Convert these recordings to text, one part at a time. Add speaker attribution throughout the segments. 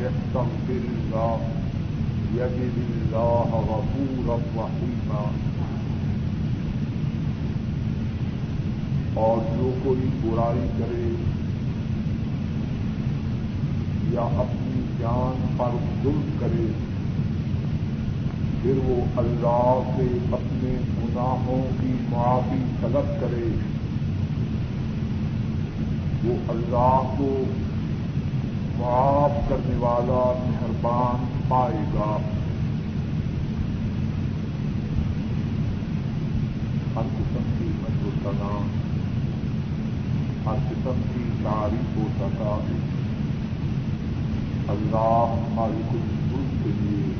Speaker 1: يستغفر الله يجد الله غفورا رحيما۔ اور جو کوئی برائی کرے یا اپنی جان پر ظلم کرے، پھر وہ اللہ سے اپنے گناہوں کی معافی طلب کرے۔ وہ اللہ کو معاف کرنے والا مہربان پائے گا۔ ہر قسم کی مجبور نام ہر قسم کی تعریف و سکا اللہ مالک الفل کے لیے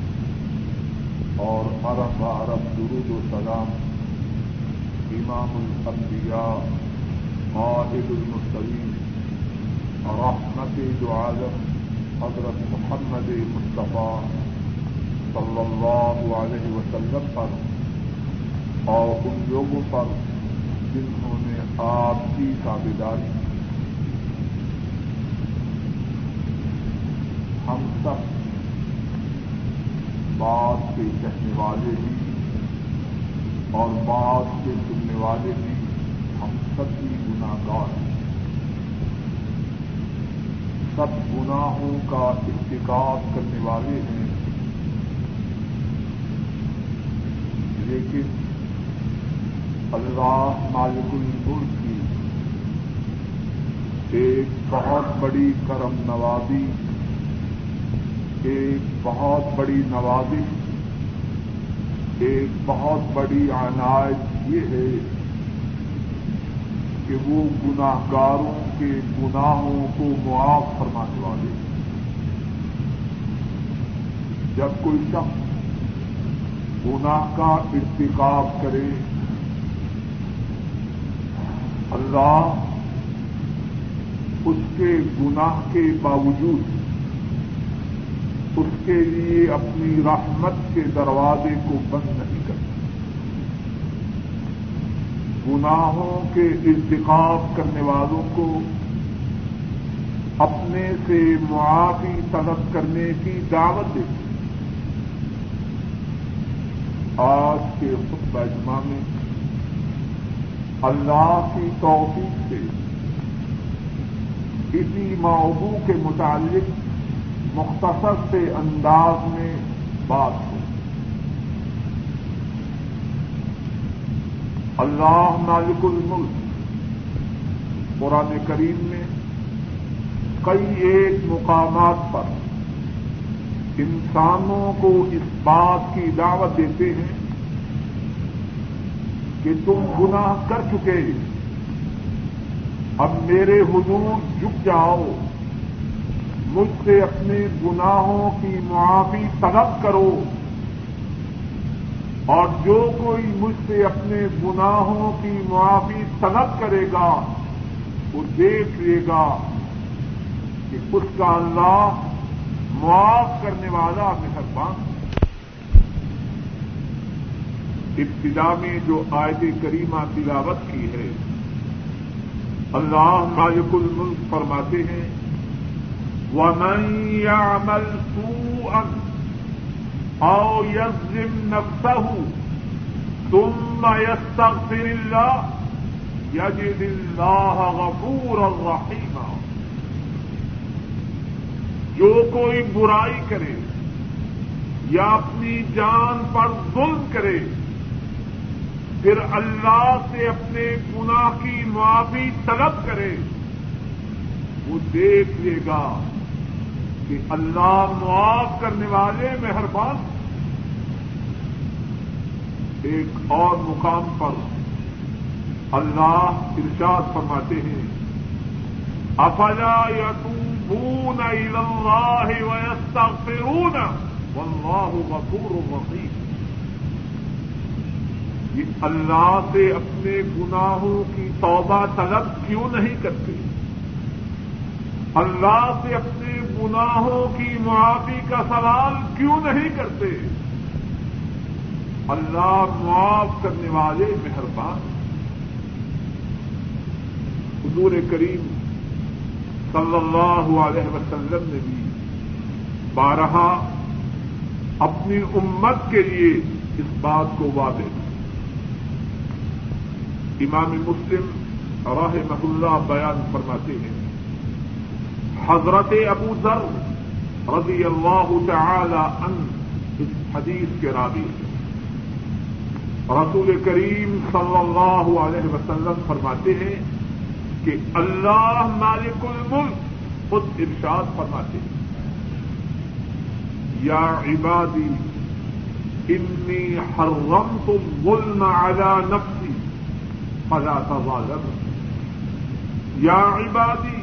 Speaker 1: اور عرب عرب درود و سلام امام الانبیاء، قائد المسلیم رحمت جو عالم حضرت محمد مصطفیٰ صلی اللہ علیہ وسلم پر اور ان لوگوں پر جنہوں نے آپ کی تابیداری ہم سب بات کے کہنے والے بھی اور بات کے سننے والے بھی ہم سب بھی گناگار ہیں۔ سب گناہوں کا ارتکاب کرنے والے ہیں۔ لیکن اللہ مالک الملک کی ایک بہت بڑی کرم نوازی، ایک بہت بڑی نوازی، ایک بہت بڑی عنایت یہ ہے کہ وہ گناہ گاروں کے گناہوں کو معاف فرمانے والے جب کوئی شخص گناہ کا ارتکاب کرے، اللہ اس کے گناہ کے باوجود اس کے لیے اپنی رحمت کے دروازے کو بند نہیں کرتا گناہوں کے انتخاب کرنے والوں کو اپنے سے معافی طلب کرنے کی دعوت دیتی آج کے خود اجماع میں اللہ کی توفیق سے اسی موضوع کے متعلق مختصر سے انداز میں بات اللہ مالک الملک۔ قرآن کریم میں کئی ایک مقامات پر انسانوں کو اس بات کی دعوت دیتے ہیں کہ تم گناہ کر چکے اب میرے حضور جھک جاؤ۔ مجھ سے اپنے گناہوں کی معافی طلب کرو۔ اور جو کوئی مجھ سے اپنے گناہوں کی معافی طلب کرے گا، وہ دیکھ لے گا کہ اس کا اللہ معاف کرنے والا مہربان ابتدا میں جو آیت کریمہ تلاوت کی ہے، اللہ مالک الملک فرماتے ہیں، وَمَن يَعْمَلْ سُوءًا او یزم نفسه ثم يستغفر الله، يجد الله غفورا رحيما۔ جو کوئی برائی کرے یا اپنی جان پر ظلم کرے، پھر اللہ سے اپنے گناہ کی معافی طلب کرے، وہ دیکھ لے گا۔ کہ اللہ معاف کرنے والے مہربان ایک اور مقام پر اللہ ارشاد فرماتے ہیں، افلا یتوبون الى اللہ ویستغفرون؟ واللہ غفور رحیم۔ یہ اللہ سے اپنے گناہوں کی توبہ طلب کیوں نہیں کرتے؟ اللہ سے اپنے گناہوں کی معافی کا سوال کیوں نہیں کرتے؟ اللہ معاف کرنے والے مہربان۔ حضور کریم صلی اللہ علیہ وسلم نے بھی بارہا اپنی امت کے لیے اس بات کو واضح امام مسلم راہ اللہ بیان فرماتے ہیں۔ حضرت ابو ذر رضی اللہ تعالی ان اس حدیث کے راوی رسول کریم صلی اللہ علیہ وسلم فرماتے ہیں کہ اللہ مالک الملک خود ارشاد فرماتے ہیں۔ یا عبادی، انی حرمت الظلم على نفسی، فلا تظالم۔ یا عبادی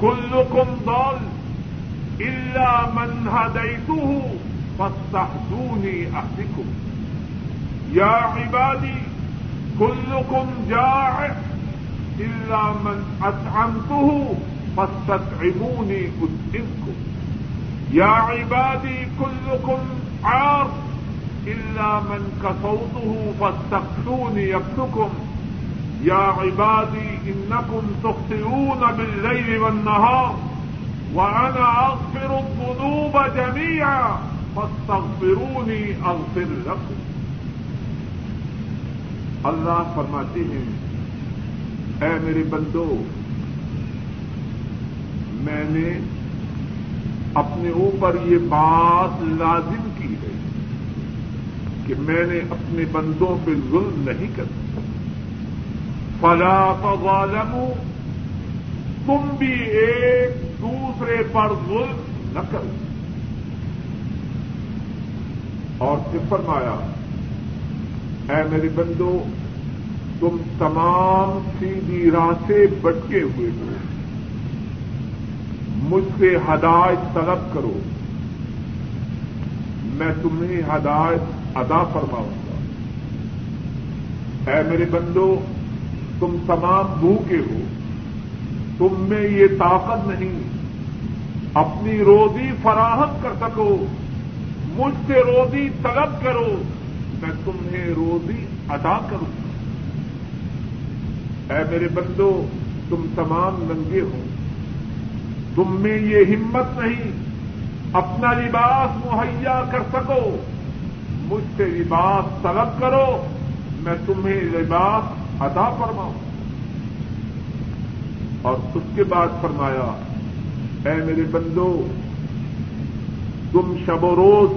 Speaker 1: كلكم ضال. إلا من هديته فاستهدوني أهدكم. يا عبادي، كلكم جائع إلا من أطعمته فاستطعموني أطعمكم. يا عبادي، كلكم عار. إلا من كسوته فاستقسوني يكسكم. يا عبادي إنكم تخطئون بالليل والنهار وأنا أغفر الذنوب جميعا فاستغفروني أغفر لكم اللہ فرماتے ہیں، اے میرے بندو، میں نے اپنے اوپر یہ بات لازم کی ہے کہ میں نے اپنے بندوں پہ ظلم نہیں کرتا فلا تظالموا، تم بھی ایک دوسرے پر ظلم نہ کرو۔ اور پھر فرمایا، اے میرے بندو، تم تمام سیدھی راہ سے بٹکے ہوئے ہو۔ مجھ سے ہدایت طلب کرو۔ میں تمہیں ہدایت ادا فرماؤں گا۔ اے میرے بندو تم تمام بھوکے ہو، تم میں یہ طاقت نہیں۔ اپنی روزی فراہم کر سکو، مجھ سے روزی طلب کرو، میں تمہیں روزی ادا کروں اے میرے بندو، تم تمام ننگے ہو۔ تم میں یہ ہمت نہیں، اپنا لباس مہیا کر سکو۔ مجھ سے لباس طلب کرو، میں تمہیں لباس ادا فرماؤں اور اس کے بعد فرمایا، اے میرے بندو، تم شب و روز،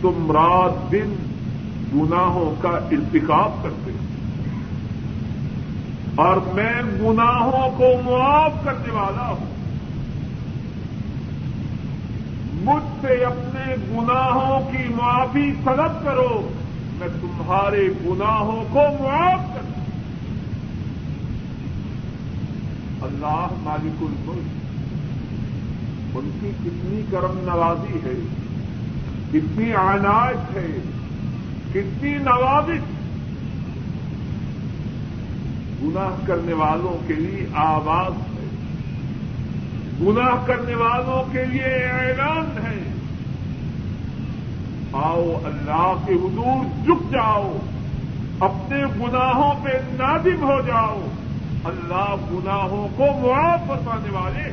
Speaker 1: تم رات، دن گناہوں کا ارتکاب کرتے اور میں گناہوں کو معاف کرنے والا ہوں۔ مجھ سے اپنے گناہوں کی معافی طلب کرو، میں تمہارے گناہوں کو معاف کر اللہ مالک الملک۔ ان کی کتنی کرم نوازی ہے، کتنی عنایت ہے، کتنی نوازش۔ گناہ کرنے والوں کے لیے آواز ہے۔ گناہ کرنے والوں کے لیے اعلان ہے۔ آؤ اللہ کے حضور جھک جاؤ، اپنے گناہوں پہ نادم ہو جاؤ۔ اللہ گناہوں کو معاف فرمانے والے۔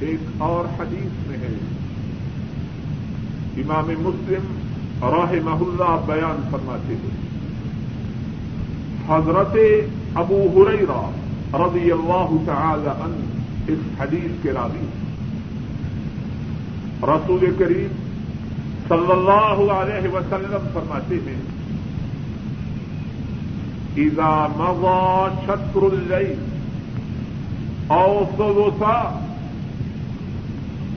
Speaker 1: ایک اور حدیث میں ہے۔ امام مسلم راہ محلہ بیان فرماتے ہیں۔ حضرت ابو ہریرا رضی اللہ تعالی عنہ اس حدیث کے راوی۔ رسول کریم صلی اللہ علیہ وسلم فرماتے ہیں۔ إذا مضى شطر الليل أو ثلثا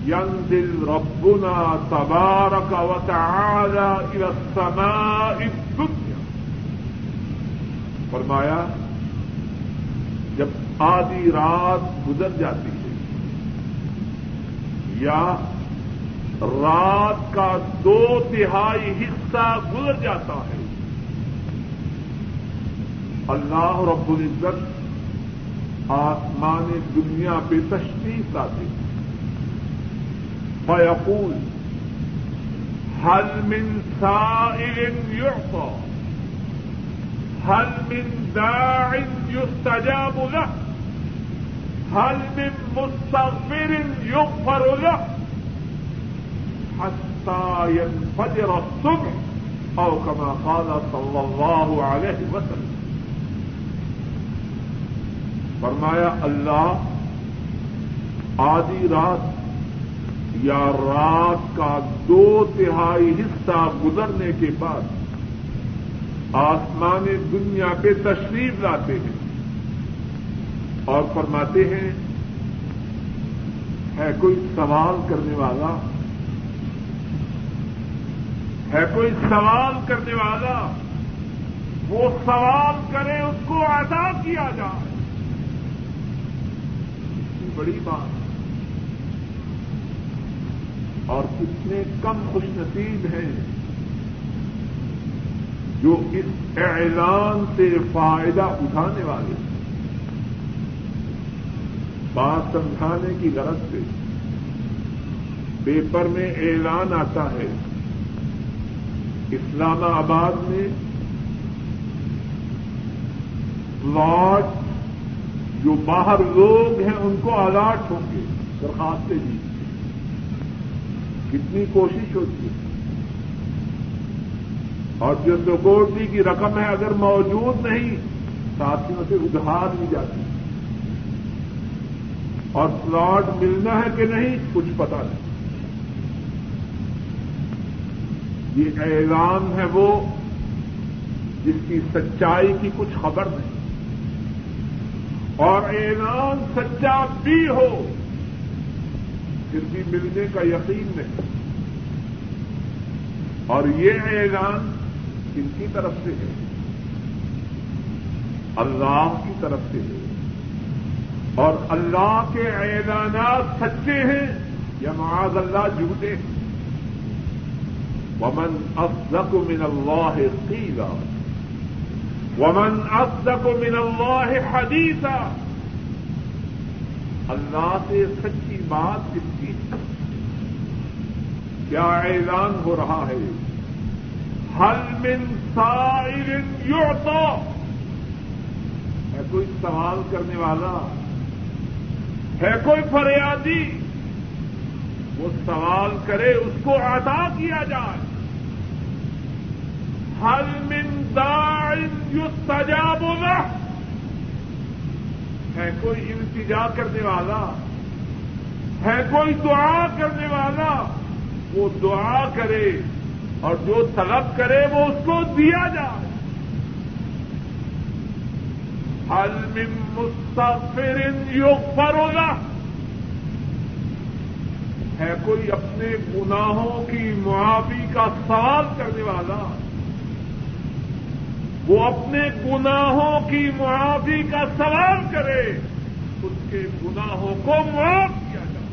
Speaker 1: ينزل ربنا تبارك وتعالى إلى السماء الدنيا. فرمایا، جب آدھی رات گزر جاتی ہے یا رات کا دو تہائی حصہ گزر جاتا ہے اللہ رب العزت آسمان دنیا پہ تشریف لاتے فیقول حل من سائل يعطى هل من داع يستجاب له؟ حل من مستغفر يغفر له؟ حتى ينفجر الصبح، او كما قال صلى الله عليه وسلم۔ فرمایا، اللہ آدھی رات یا رات کا دو تہائی حصہ گزرنے کے بعد آسمان دنیا پہ تشریف لاتے ہیں اور فرماتے ہیں، ہے کوئی سوال کرنے والا؟ ہے کوئی سوال کرنے والا؟ وہ سوال کرے، اس کو ادا کیا جائے۔ بڑی بات۔ اور کتنے کم خوش نصیب ہیں جو اس اعلان سے فائدہ اٹھانے والے بات سمجھانے کی غرض سے پیپر میں اعلان آتا ہے، اسلام آباد میں پلاٹ جو باہر لوگ ہیں ان کو الاٹ ہوں گے، درخواستیں دی۔ کتنی کوشش ہوتی ہے۔ اور جو سیکورٹی کی رقم ہے اگر موجود نہیں، ساتھیوں سے ادھار لی جاتی۔ اور پلاٹ ملنا ہے کہ نہیں، کچھ پتا نہیں۔ یہ اعلان ہے وہ، جس کی سچائی کی کچھ خبر نہیں۔ اور اعلان سچا بھی ہو، پھر بھی ملنے کا یقین نہیں۔ اور یہ اعلان کن کی طرف سے ہے؟ اللہ کی طرف سے ہے۔ اور اللہ کے اعلانات سچے ہیں یا معاذ اللہ جھوٹے ہیں؟ ومن اصدق من اللہ قیلا ومن اصدق من اللہ حدیثا۔ اللہ سے سچی بات کس کی؟ کیا اعلان ہو رہا ہے؟ حل من سائر یعطا۔ ہے کوئی سوال کرنے والا ہے کوئی فریادی، وہ سوال کرے اس کو عطا کیا جائے۔ حل من داع یستجاب له؟ ہے کوئی التجا کرنے والا؟ ہے کوئی دعا کرنے والا؟ وہ دعا کرے اور جو طلب کرے وہ اس کو دیا جائے۔ حل من مستغفر یغفر له؟ ہے کوئی اپنے گناہوں کی معافی کا سوال کرنے والا؟ وہ اپنے گناہوں کی معافی کا سوال کرے، اس کے گناہوں کو معاف کیا جائے۔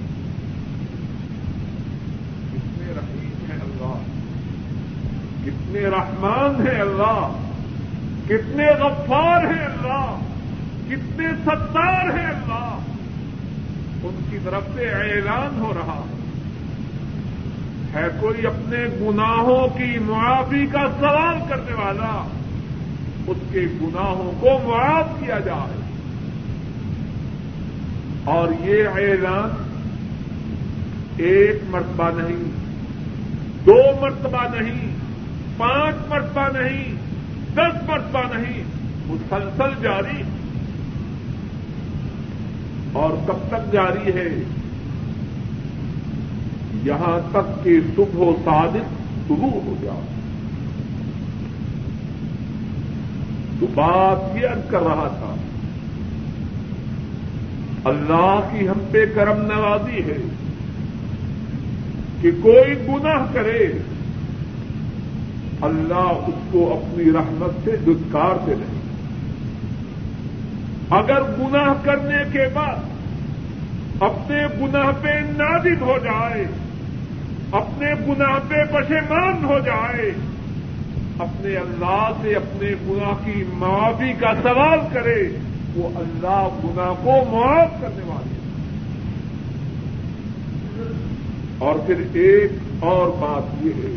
Speaker 1: کتنے رحیم ہے اللہ، کتنے رحمان ہیں اللہ، کتنے غفار ہیں اللہ، کتنے ستار ہیں اللہ۔ ان کی طرف سے اعلان ہو رہا ہے کوئی اپنے گناہوں کی معافی کا سوال کرنے والا؟ اس کے گناہوں کو معاف کیا جائے۔ اور یہ اعلان ایک مرتبہ نہیں، دو مرتبہ نہیں، پانچ مرتبہ نہیں، دس مرتبہ نہیں، مسلسل جاری۔ اور کب تک جاری ہے؟ یہاں تک کہ صبح و صادق شروع ہو جائے۔ تو بات یہ ارد کر رہا تھا، اللہ کی ہم پہ کرم نوازی ہے کہ کوئی گناہ کرے، اللہ اس کو اپنی رحمت سے دھتکارتے نہیں اگر گناہ کرنے کے بعد اپنے گناہ پہ نادد ہو جائے، اپنے گناہ پہ پشیمان ہو جائے اپنے اللہ سے اپنے گناہ کی معافی کا سوال کرے، وہ اللہ گناہ کو معاف کرنے والے اور پھر ایک اور بات یہ ہے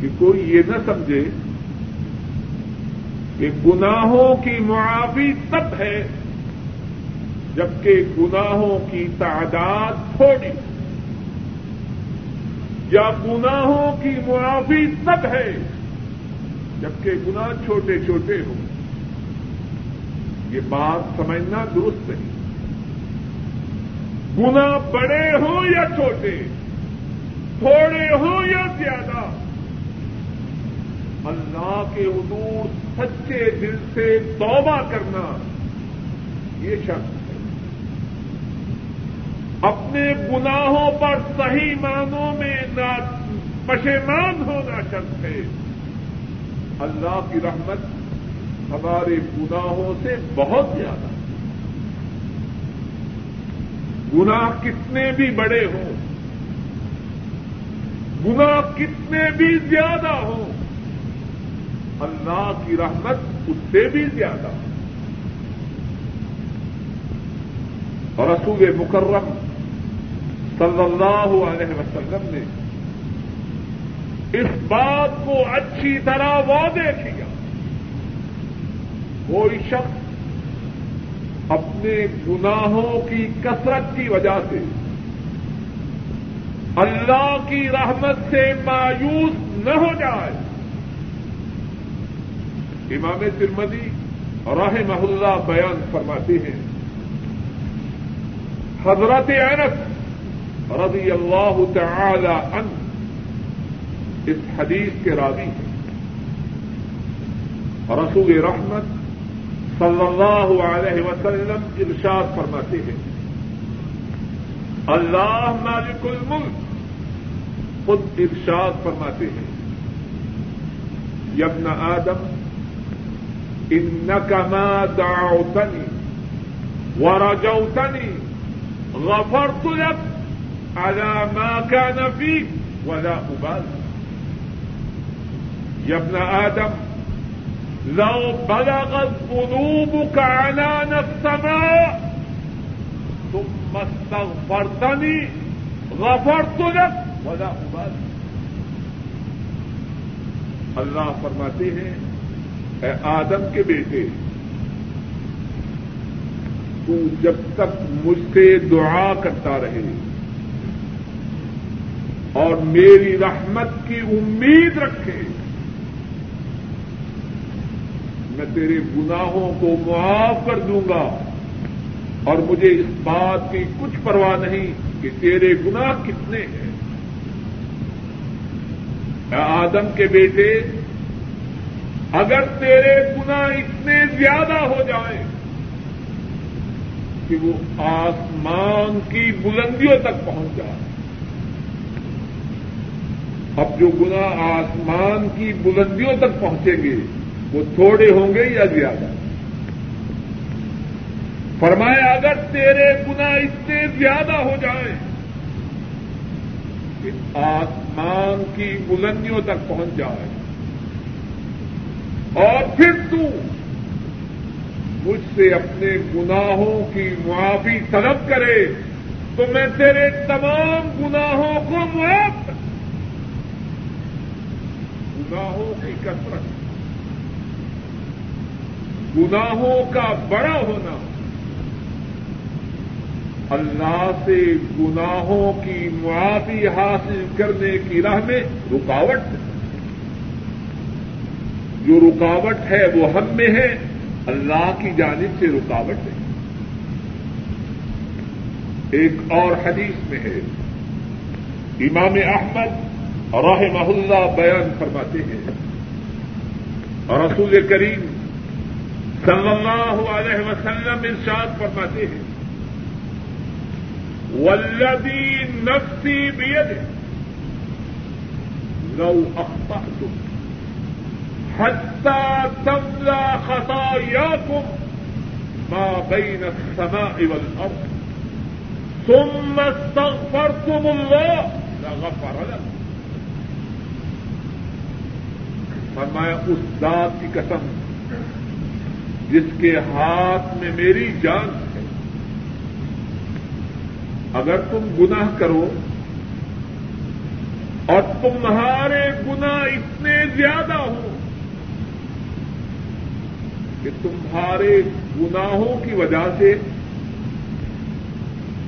Speaker 1: کہ کوئی یہ نہ سمجھے کہ گناہوں کی معافی تب ہے جبکہ گناہوں کی تعداد تھوڑی ہے یا گناہوں کی معافی سب ہے، جبکہ گناہ چھوٹے چھوٹے ہوں۔ یہ بات سمجھنا درست نہیں۔ گنا بڑے ہوں یا چھوٹے، تھوڑے ہوں یا زیادہ، اللہ کے حضور سچے دل سے توبہ کرنا یہ شخص ہے۔ اپنے گناہوں پر صحیح معنوں میں نہ پشیمان ہونا شخص ہے اللہ کی رحمت ہمارے گناہوں سے بہت زیادہ گناہ کتنے بھی بڑے ہوں، گناہ کتنے بھی زیادہ ہوں، اللہ کی رحمت اس سے بھی زیادہ اور رسول مکرم صلی اللہ علیہ وسلم نے اس بات کو اچھی طرح واضح کیا۔ کوئی شخص اپنے گناہوں کی کثرت کی وجہ سے اللہ کی رحمت سے مایوس نہ ہو جائے۔ امام ترمدی راہ محلہ بیان فرماتے ہیں، حضرت انس رضی اللہ تعالی عنہ اس حدیث کے راوی ہیں۔ رسول رحمت صلی اللہ علیہ وسلم ارشاد فرماتے ہیں، اللہ مالک الملک خود ارشاد فرماتے ہیں یبن آدم انك ما دعوتني ورجوتني غفرت لك ما كان فيك ولا أبالي. يا ابن آدم، لو بلغت ذنوبك عنان السماء ثم استغفرتني، غفرت لك ولا أبالي. اللہ فرماتے ہیں، اے آدم کے بیٹے، تو جب تک مجھ سے دعا کرتا رہے اور میری رحمت کی امید رکھے۔ میں تیرے گناہوں کو معاف کر دوں گا اور مجھے اس بات کی کچھ پرواہ نہیں کہ تیرے گناہ کتنے ہیں۔ آدم کے بیٹے، اگر تیرے گنا اتنے زیادہ ہو جائیں کہ وہ آسمان کی بلندیوں تک پہنچ جائے اب جو گنا آسمان کی بلندیوں تک پہنچیں گے، وہ تھوڑے ہوں گے یا زیادہ؟ فرمایا اگر تیرے گنا اتنے زیادہ ہو جائیں کہ آسمان کی بلندیوں تک پہنچ جائے۔ اور پھر تو مجھ سے اپنے گناہوں کی معافی طلب کرے، تو میں تیرے تمام گناہوں کو معاف گناہوں کی کثرت۔ گناہوں کا بڑا ہونا۔ اللہ سے گناہوں کی معافی حاصل کرنے کی راہ میں رکاوٹ۔ جو رکاوٹ ہے وہ ہم میں ہے، اللہ کی جانب سے رکاوٹ ہے۔ ایک اور حدیث میں ہے۔ امام احمد راہ محلہ بیان فرماتے ہیں۔ اور رسول کریم صلی اللہ علیہ وسلم ارشاد فرماتے ہیں۔ ولدی نفسی بید لو اخطأتم حتى تملا خطاياكم ما بين السماء والارض ثم استغفرتم الله لغفر لكم فرمایا، اس ذات کی قسم جس کے ہاتھ میں میری جان ہے۔ اگر تم گناہ کرو اور تمہارے گناہ اتنے زیادہ ہوں کہ تمہارے گناہوں کی وجہ سے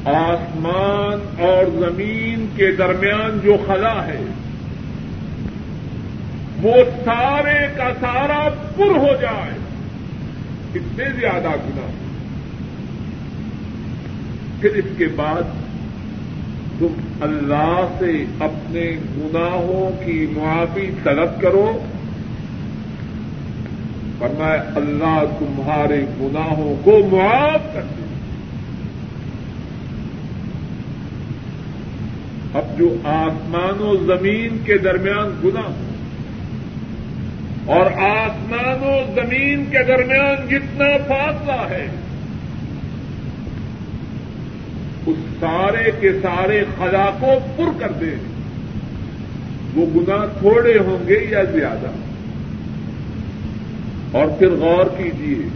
Speaker 1: آسمان اور زمین کے درمیان جو خلا ہے وہ سارے کا سارا پر ہو جائے۔ اتنے زیادہ گنا پھر اس کے بعد تم اللہ سے اپنے گناہوں کی معافی طلب کرو۔ ورنہ اللہ تمہارے گناہوں کو معاف کر دے۔ اب جو آسمان و زمین کے درمیان گنا اور آسمان و زمین کے درمیان جتنا فاصلہ ہے، اس سارے کے سارے خلا کو پر کر دیں وہ گنا تھوڑے ہوں گے یا زیادہ؟ اور پھر غور کیجیے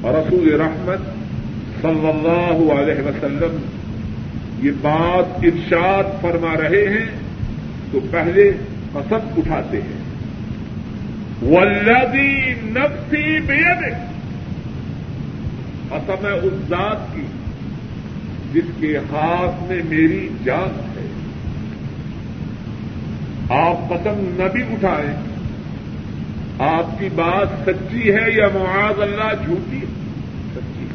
Speaker 1: اور رسول رحمت صلی اللہ علیہ وسلم یہ بات ارشاد فرما رہے ہیں تو پہلے قسم اٹھاتے ہیں۔ ولدی نفسی بید قسم ہے اس ذات کی جس کے ہاتھ میں میری جان ہے۔ آپ قسم نہ بھی اٹھائیں۔ آپ کی بات سچی ہے یا معاذ اللہ جھوٹی ہے؟ سچی۔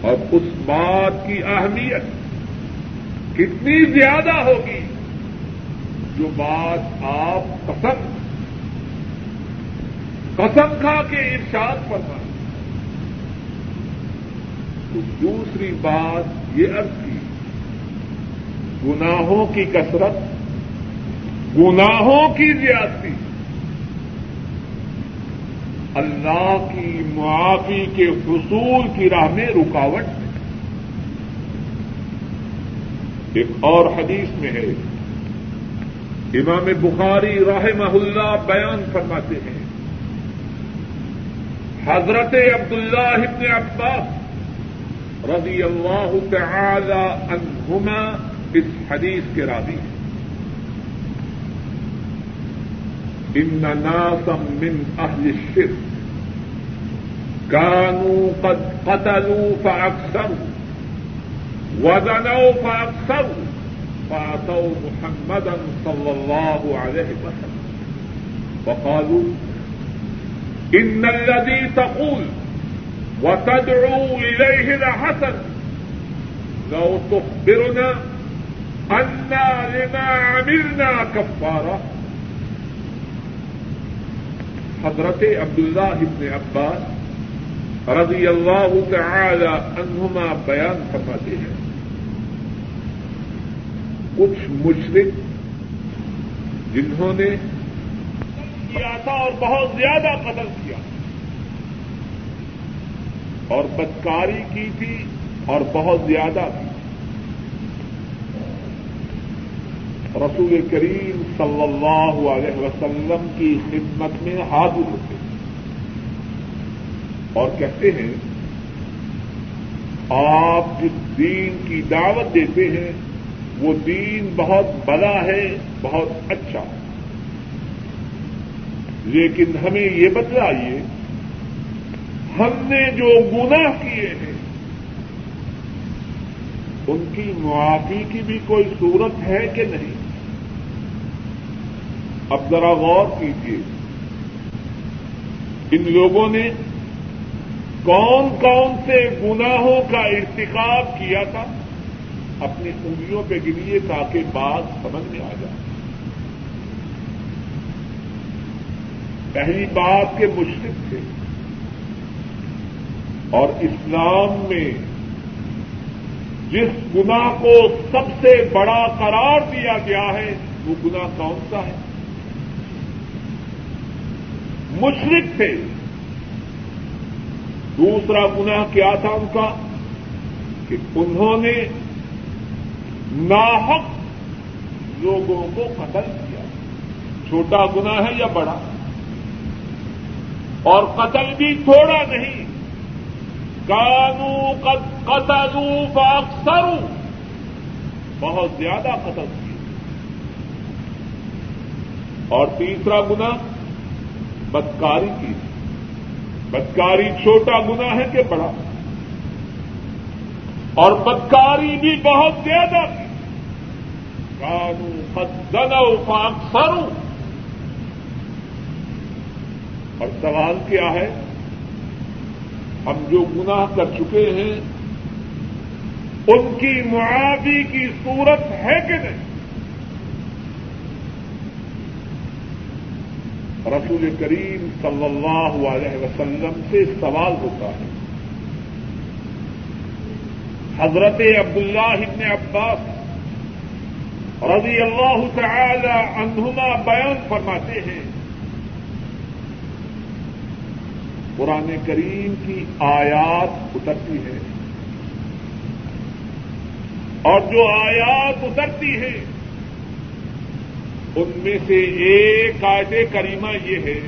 Speaker 1: اور اس بات کی اہمیت کتنی زیادہ ہوگی؟ جو بات آپ قسم قسم کھا کے ارشاد پر تو دوسری بات یہ عرض کی، گناہوں کی کثرت، گناہوں کی زیادتی، اللہ کی معافی کے حصول کی راہ میں رکاوٹ۔ ایک اور حدیث میں ہے۔ امام بخاری راہ اللہ بیان فرماتے ہیں۔ حضرت عبداللہ ابن عباس رضی اللہ تعالی عنہما اس حدیث کے راوی ہیں۔ ان ناسا من اهل الشرك كانوا قد قتلوا فاكثروا وزنوا فاكثروا فاتوا محمدا صلى الله عليه وسلم. وقالوا ان الذي تقول وتدعو اليه لحسن. لو تخبرنا انا لما عملنا كفاره حضرت عبداللہ ابن عباس رضی اللہ تعالی عنہما بیان فرماتے ہیں. کچھ مشرق جنہوں نے کیا تھا اور بہت زیادہ قتل کیا اور بدکاری کی تھی اور بہت زیادہ کی رسول کریم صلی اللہ علیہ وسلم کی خدمت میں حاضر ہوتے ہیں اور کہتے ہیں، آپ جس دین کی دعوت دیتے ہیں وہ دین بہت بڑا ہے، بہت اچھا۔ لیکن ہمیں یہ بتلائیے، ہم نے جو گناہ کیے ہیں، ان کی معافی کی بھی کوئی صورت ہے کہ نہیں؟ اب ذرا غور کیجیے۔ ان لوگوں نے کون کون سے گناہوں کا ارتکاب کیا تھا؟ اپنی انگلیوں پہ گریے تاکہ بات سمجھ میں آ جائے۔ پہلی بات کے مشرق تھے۔ اور اسلام میں جس گنا کو سب سے بڑا قرار دیا گیا ہے، وہ گنا کون سا ہے؟ مشرق تھے۔ دوسرا گنا کیا تھا ان کا؟ کہ انہوں نے ناحق لوگوں کو قتل کیا۔ چھوٹا گنا ہے یا بڑا؟ اور قتل بھی تھوڑا نہیں۔ کانو قتلو فاکثر بہت زیادہ قتل کیا۔ اور تیسرا گنا بدکاری کی۔ بدکاری چھوٹا گنا ہے کہ بڑا۔ اور بدکاری بھی بہت زیادہ تھی کانو قدنو فاکثرو اور سوال کیا ہے؟ ہم جو گناہ کر چکے ہیں، ان کی معافی کی صورت ہے کہ نہیں؟ رسول کریم صلی اللہ علیہ وسلم سے سوال ہوتا ہے۔ حضرت عبداللہ ابن عباس رضی اللہ تعالی عنہما بیان فرماتے ہیں۔ قرآن کریم کی آیات اترتی ہے اور جو آیات اترتی ہے ان میں سے ایک آیت کریمہ یہ ہے۔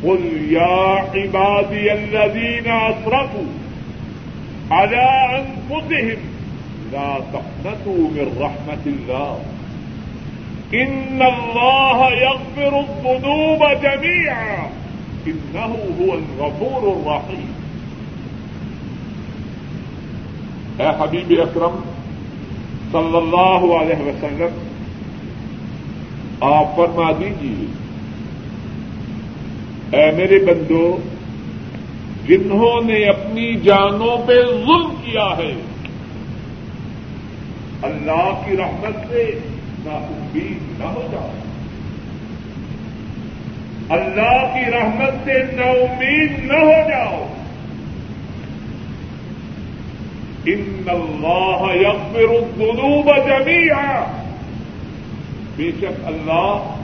Speaker 1: قل یا عبادی الذین اسرفوا على انفسهم لا تقنطوا من رحمة الله. ان الله يغفر الذنوب جميعا. انه هو الغفور الرحيم. اے حبیب اکرم صلی اللہ علیہ وسلم، آپ فرما دیجیے اے میرے بندو، جنہوں نے اپنی جانوں پہ ظلم کیا ہے اللہ کی رحمت سے نہ امید نہ ہو جاؤ اللہ کی رحمت سے نہ امید نہ ہو جاؤ۔ ان اللہ یغفر الذنوب جميعا بے شک اللہ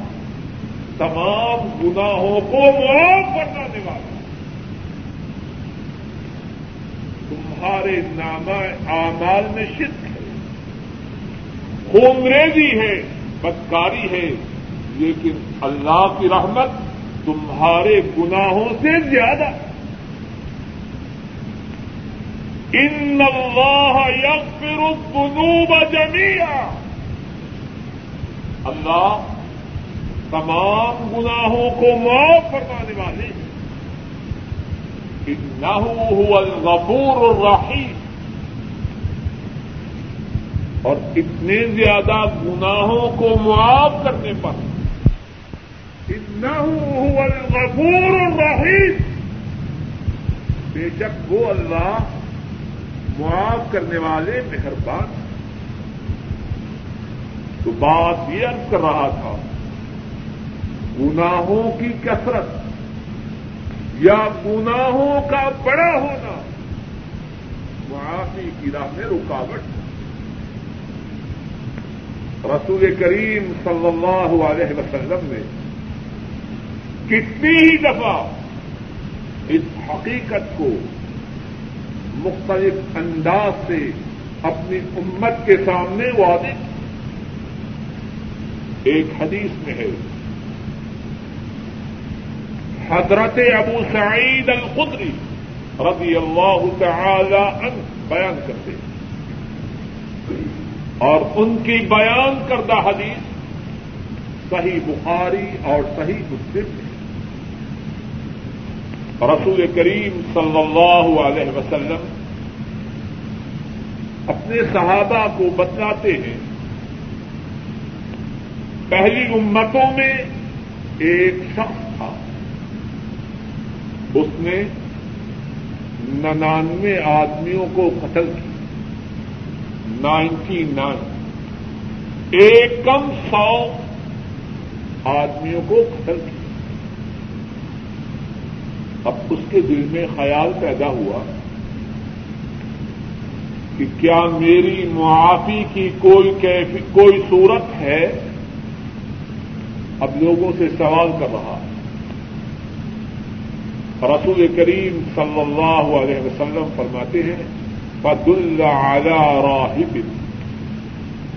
Speaker 1: تمام گناہوں کو معاف کرنا والا تمہارے نام اعمال میں شرک ہے خونریزی ہے، بدکاری ہے، لیکن اللہ کی رحمت تمہارے گناہوں سے زیادہ ان اللہ یغفر الذنوب جميعا اللہ تمام گناہوں کو معاف فرمانے والے ہیں۔ هو الغفور الرحیم۔ اور اتنے زیادہ گناہوں کو معاف کرنے پر۔ هو الغفور الرحیم۔ بے شک وہ اللہ معاف کرنے والے مہربان تو بات یہ عرض کر رہا تھا، گناہوں کی کثرت یا گناہوں کا بڑا ہونا، معافی کی راہ میں رکاوٹ۔ رسول کریم صلی اللہ علیہ وسلم نے کتنی ہی دفعہ اس حقیقت کو مختلف انداز سے اپنی امت کے سامنے واضح ایک حدیث میں ہے، حضرت ابو سعید القدری رضی اللہ تعالی عنہ بیان کرتے ہیں۔ اور ان کی بیان کردہ حدیث صحیح بخاری اور صحیح مسلم ہے۔ رسول کریم صلی اللہ علیہ وسلم اپنے صحابہ کو بتلاتے ہیں، پہلی امتوں میں ایک شخص تھا۔ اس نے ننانوے آدمیوں کو قتل کیا۔ Ninety nine. ایک کم سو آدمیوں کو قتل کیا۔ اب اس کے دل میں خیال پیدا ہوا کہ کیا میری معافی کی کوئی کیفی، کوئی صورت ہے؟ اب لوگوں سے سوال کر رہا۔ رسول کریم صلی اللہ علیہ وسلم فرماتے ہیں فد اللہ راہب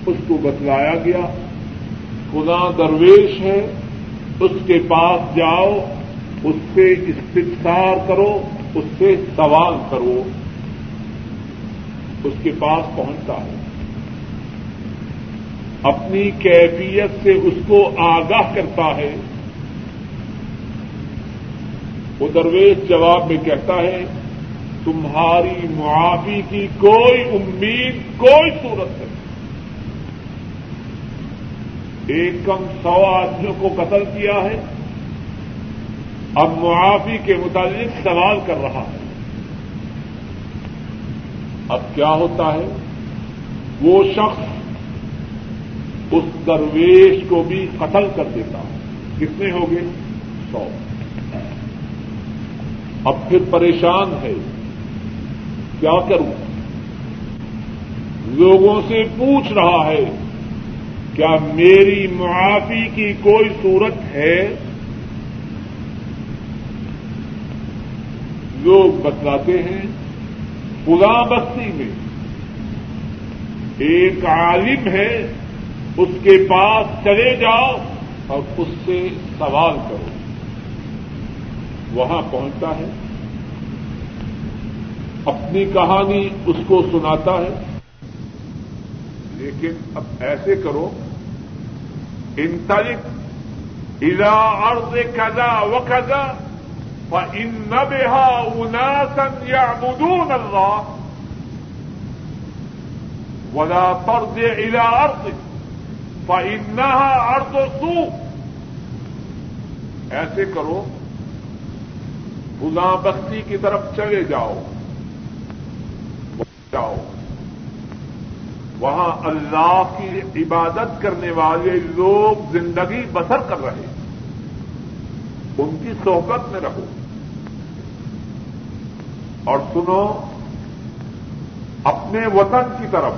Speaker 1: اس کو بتلایا گیا، خدا درویش ہے، اس کے پاس جاؤ، اس سے استفسار کرو، اس سے سوال کرو۔ اس کے پاس پہنچتا ہے۔ اپنی کیفیت سے اس کو آگاہ کرتا ہے۔ وہ درویش جواب میں کہتا ہے تمہاری معافی کی کوئی امید، کوئی صورت نہیں۔ ایک کم سو آدمیوں کو قتل کیا ہے۔ اب معافی کے متعلق سوال کر رہا ہے۔ اب کیا ہوتا ہے؟ وہ شخص اس درویش کو بھی قتل کر دیتا ہے۔ کتنے ہو گئے؟ سو۔ اب پھر پریشان ہے۔ کیا کروں؟ لوگوں سے پوچھ رہا ہے، کیا میری معافی کی کوئی صورت ہے؟ لوگ بتلاتے ہیں پلا بستی میں ایک عالم ہے، اس کے پاس چلے جاؤ اور اس سے سوال کرو۔ وہاں پہنچتا ہے؟ اپنی کہانی اس کو سناتا ہے۔ لیکن اب ایسے کرو۔ ان تاریخ الا عرض کدا و کدا ان نبا اناسن یا مدون اللہ ولا فرض الى ارض فانها ارض سو ایسے کرو۔ بلا بستی کی طرف چلے جاؤ۔ جاؤ۔ وہاں اللہ کی عبادت کرنے والے لوگ زندگی بسر کر رہے ان کی صحبت میں رہو۔ اور سنو، اپنے وطن کی طرف،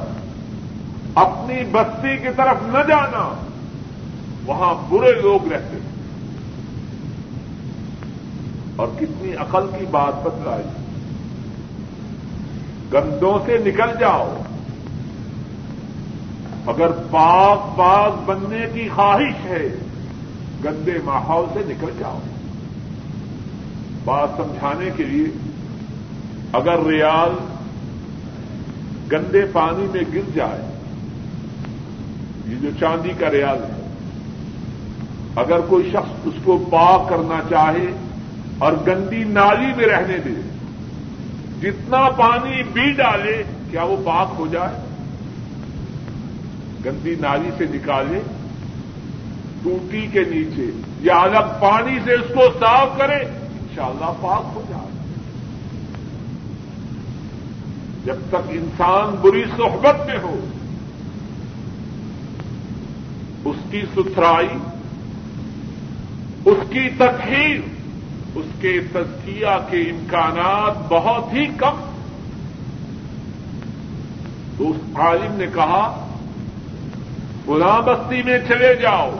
Speaker 1: اپنی بستی کی طرف نہ جانا، وہاں برے لوگ رہتے ہیں۔ اور کتنی عقل کی بات بتلائی۔ گندوں سے نکل جاؤ۔ اگر پاک پاک بننے کی خواہش ہے۔ گندے ماحول سے نکل جاؤ۔ بات سمجھانے کے لیے، اگر ریال گندے پانی میں گر جائے، یہ جو چاندی کا ریال ہے، اگر کوئی شخص اس کو پاک کرنا چاہے اور گندی نالی میں رہنے دے جتنا پانی بھی ڈالے، کیا وہ پاک ہو جائے؟ گندی نالی سے نکالے، ٹوٹی کے نیچے، یا الگ پانی سے اس کو صاف کرے، انشاءاللہ پاک ہو جائے۔ جب تک انسان بری صحبت میں ہو، اس کی ستھرائی، اس کی تخیر اس کے تزکیہ کے امکانات بہت ہی کم۔ تو اس عالم نے کہا، غلام بستی میں چلے جاؤ۔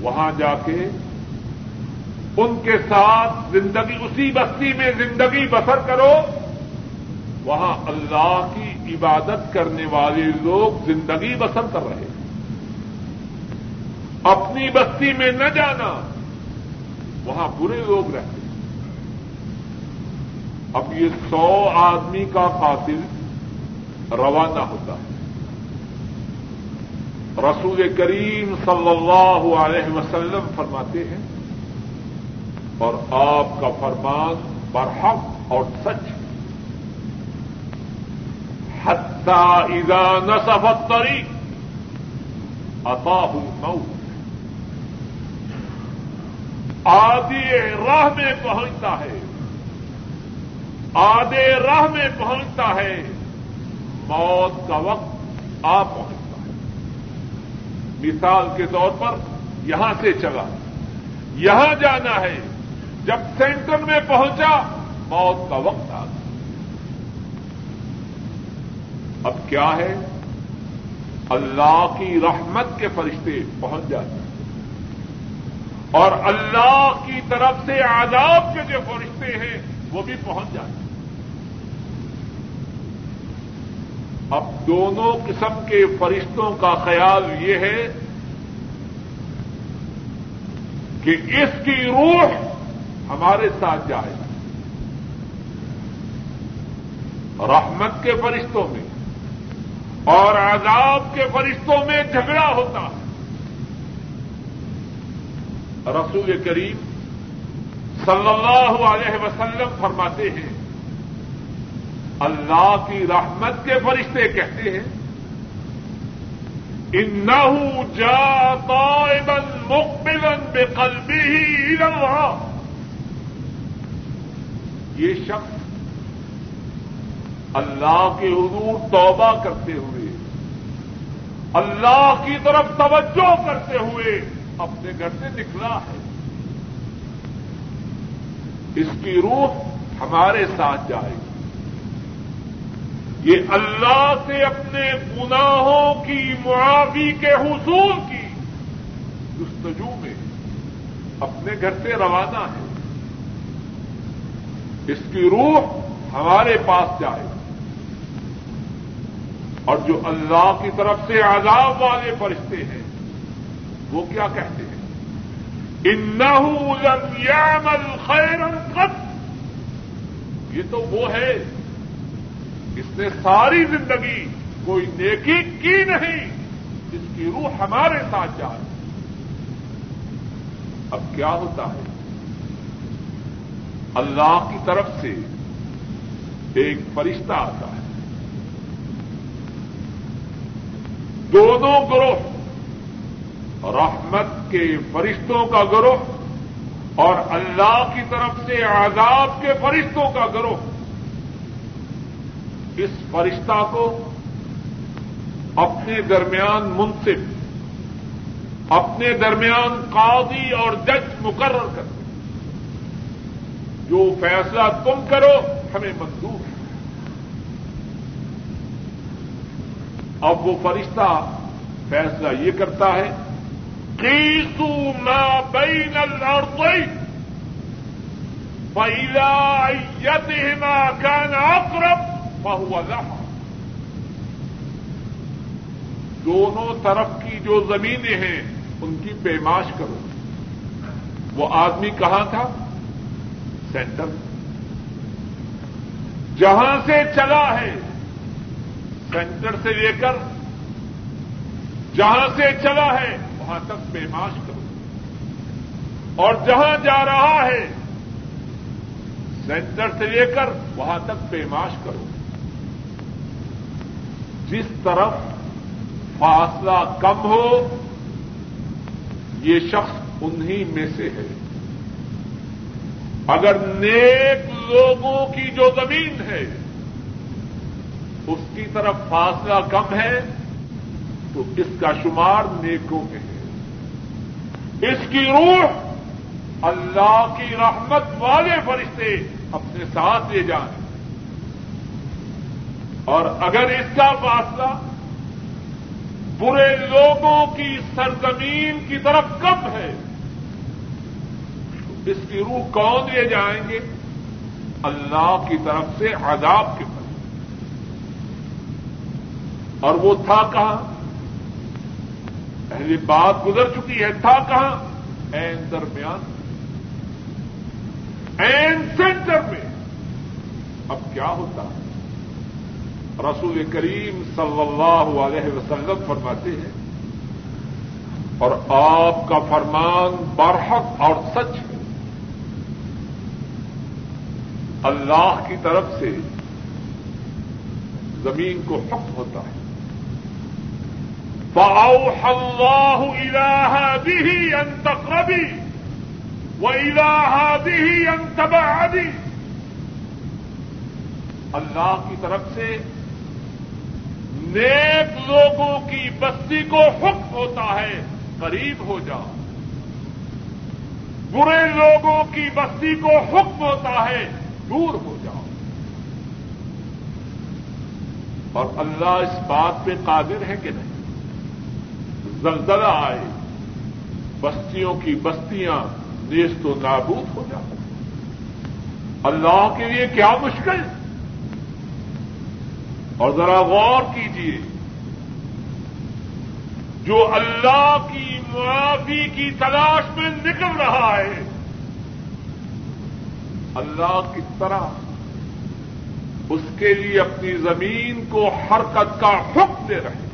Speaker 1: وہاں جا کے ان کے ساتھ زندگی، اسی بستی میں زندگی بسر کرو۔ وہاں اللہ کی عبادت کرنے والے لوگ زندگی بسر کر رہے۔ اپنی بستی میں نہ جانا۔ وہاں برے لوگ رہتے ہیں۔ اب یہ سو آدمی کا قاتل روانہ ہوتا ہے۔ رسول کریم صلی اللہ علیہ وسلم فرماتے ہیں، اور آپ کا فرمان برحق اور سچ حتہ اذا نصفت طریق اطاہ الموت۔ آدھی راہ میں پہنچتا ہے۔ آدھے راہ میں پہنچتا ہے۔ موت کا وقت آ پہنچتا ہے۔ مثال کے طور پر یہاں سے چلا۔ یہاں جانا ہے۔ جب سینٹر میں پہنچا، موت کا وقت آ گیا۔ اب کیا ہے؟ اللہ کی رحمت کے فرشتے پہنچ جاتے ہیں۔ اور اللہ کی طرف سے آداب کے جو فرشتے ہیں، وہ بھی پہنچ جاتے ہیں اب دونوں قسم کے فرشتوں کا خیال یہ ہے کہ اس کی روح ہمارے ساتھ جائے رحمت کے فرشتوں میں اور عذاب کے فرشتوں میں جھگڑا ہوتا ہے۔ رسول کریم صلی اللہ علیہ وسلم فرماتے ہیں، اللہ کی رحمت کے فرشتے کہتے ہیں، انہو جا طائبا مقبلا بقلبه الى اللہ۔ یہ شخص اللہ کے حضور توبہ کرتے ہوئے، اللہ کی طرف توجہ کرتے ہوئے اپنے گھر سے نکلا ہے۔ اس کی روح ہمارے ساتھ جائے گی۔ یہ اللہ سے اپنے گناہوں کی، معافی کے حصول کی جستجو میں اپنے گھر سے روانہ ہے۔ اس کی روح ہمارے پاس جائے اور جو اللہ کی طرف سے عذاب والے فرشتے ہیں وہ کیا کہتے ہیں؟ انہو یعمل خیرا قط۔ یہ تو وہ ہے اس نے ساری زندگی کوئی نیکی کی نہیں، جس کی روح ہمارے ساتھ جائے اب کیا ہوتا ہے؟ اللہ کی طرف سے ایک فرشتہ آتا ہے۔ دونوں گروہ رحمت کے فرشتوں کا گروہ اور اللہ کی طرف سے عذاب کے فرشتوں کا گروہ۔ اس فرشتہ کو اپنے درمیان منصف، اپنے درمیان قاضی اور جج مقرر کرتے جو فیصلہ تم کرو، ہمیں منظور۔ ہے اب وہ فرشتہ فیصلہ یہ کرتا ہے قیسو ما بین الارضین فإلى أيتهما كان أقرب فهو لها دونوں طرف کی جو زمینیں ہیں، ان کی پیماش کرو۔ وہ آدمی کہاں تھا؟ سینٹر۔ جہاں سے چلا ہے، سینٹر سے لے کر جہاں سے چلا ہے وہاں تک پیماش کرو۔ اور جہاں جا رہا ہے، سینٹر سے لے کر وہاں تک پیماش کرو۔ جس طرف فاصلہ کم ہو، یہ شخص انہی میں سے ہے۔ اگر نیک لوگوں کی جو زمین ہے، اس کی طرف فاصلہ کم ہے، تو اس کا شمار نیکوں میں ہے۔ اس کی روح اللہ کی رحمت والے فرشتے اپنے ساتھ لے جائیں۔ اور اگر اس کا فاصلہ برے لوگوں کی سرزمین کی طرف کم ہے، تو اس کی روح کون لے جائیں گے؟ اللہ کی طرف سے عذاب کے پر اور وہ تھا کہاں؟ پہلی بات گزر چکی ہے، تھا کہاں؟ این درمیان۔ این سینٹر میں۔ اب کیا ہوتا؟ ہے رسول کریم صلی اللہ علیہ وسلم فرماتے ہیں، اور آپ کا فرمان برحق اور سچ ہے۔ اللہ کی طرف سے زمین کو حق ہوتا ہے۔ فأوحى الله إلى هذه أن تقربي وإلى هذه أن تبعدي اللہ کی طرف سے نیک لوگوں کی بستی کو حکم ہوتا ہے، قریب ہو جاؤ برے لوگوں کی بستی کو حکم ہوتا ہے، دور ہو جاؤ اور اللہ اس بات پہ قادر ہے کہ نہیں؟ زلزلہ آئے، بستیوں کی بستیاں نیست و نابود ہو جاتی۔ اللہ کے لیے کیا مشکل؟ اور ذرا غور کیجیے جو اللہ کی معافی کی تلاش میں نکل رہا ہے، اللہ کی طرح اس کے لیے اپنی زمین کو حرکت کا حکم دے رہے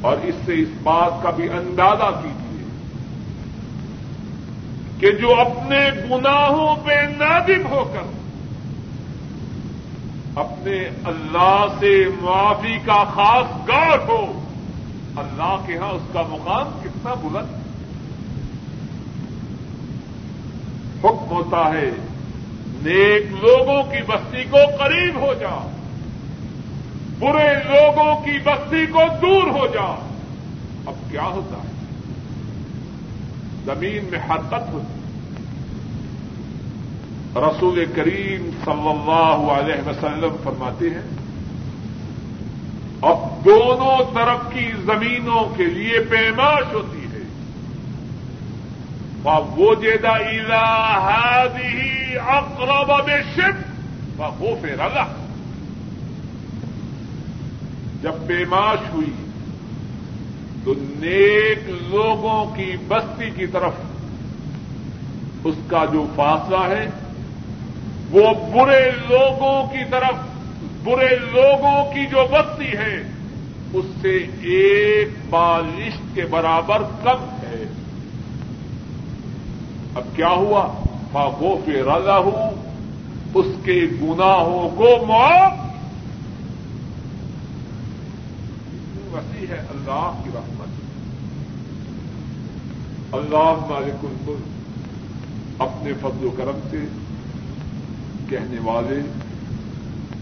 Speaker 1: اور اس سے اس بات کا بھی اندازہ کیجیے کہ جو اپنے گناہوں پہ نادم ہو کر اپنے اللہ سے معافی کا خاص گاٹ ہو، اللہ کے ہاں اس کا مقام کتنا بلند حکم ہوتا ہے، نیک لوگوں کی بستی کو قریب ہو جا برے لوگوں کی بستی کو دور ہو جا۔ اب کیا ہوتا ہے؟ زمین میں حرکت ہوتی رسول کریم صلی اللہ علیہ وسلم فرماتے ہیں، اب دونوں طرف کی زمینوں کے لیے پیماش ہوتی ہے۔ وہ جیدا ہی اقرب شپ وہ پھر اللہ جب پیماش ہوئی تو نیک لوگوں کی بستی کی طرف اس کا جو فاصلہ ہے، وہ برے لوگوں کی طرف، برے لوگوں کی جو بستی ہے، اس سے ایک بالشت کے برابر کم ہے۔ اب کیا ہوا؟ فاغو پہ رضا ہوں، اس کے گناہوں کو معاف وسیع ہے اللہ کی رحمت۔ اللہ مالک الملک، اپنے فضل و کرم سے کہنے والے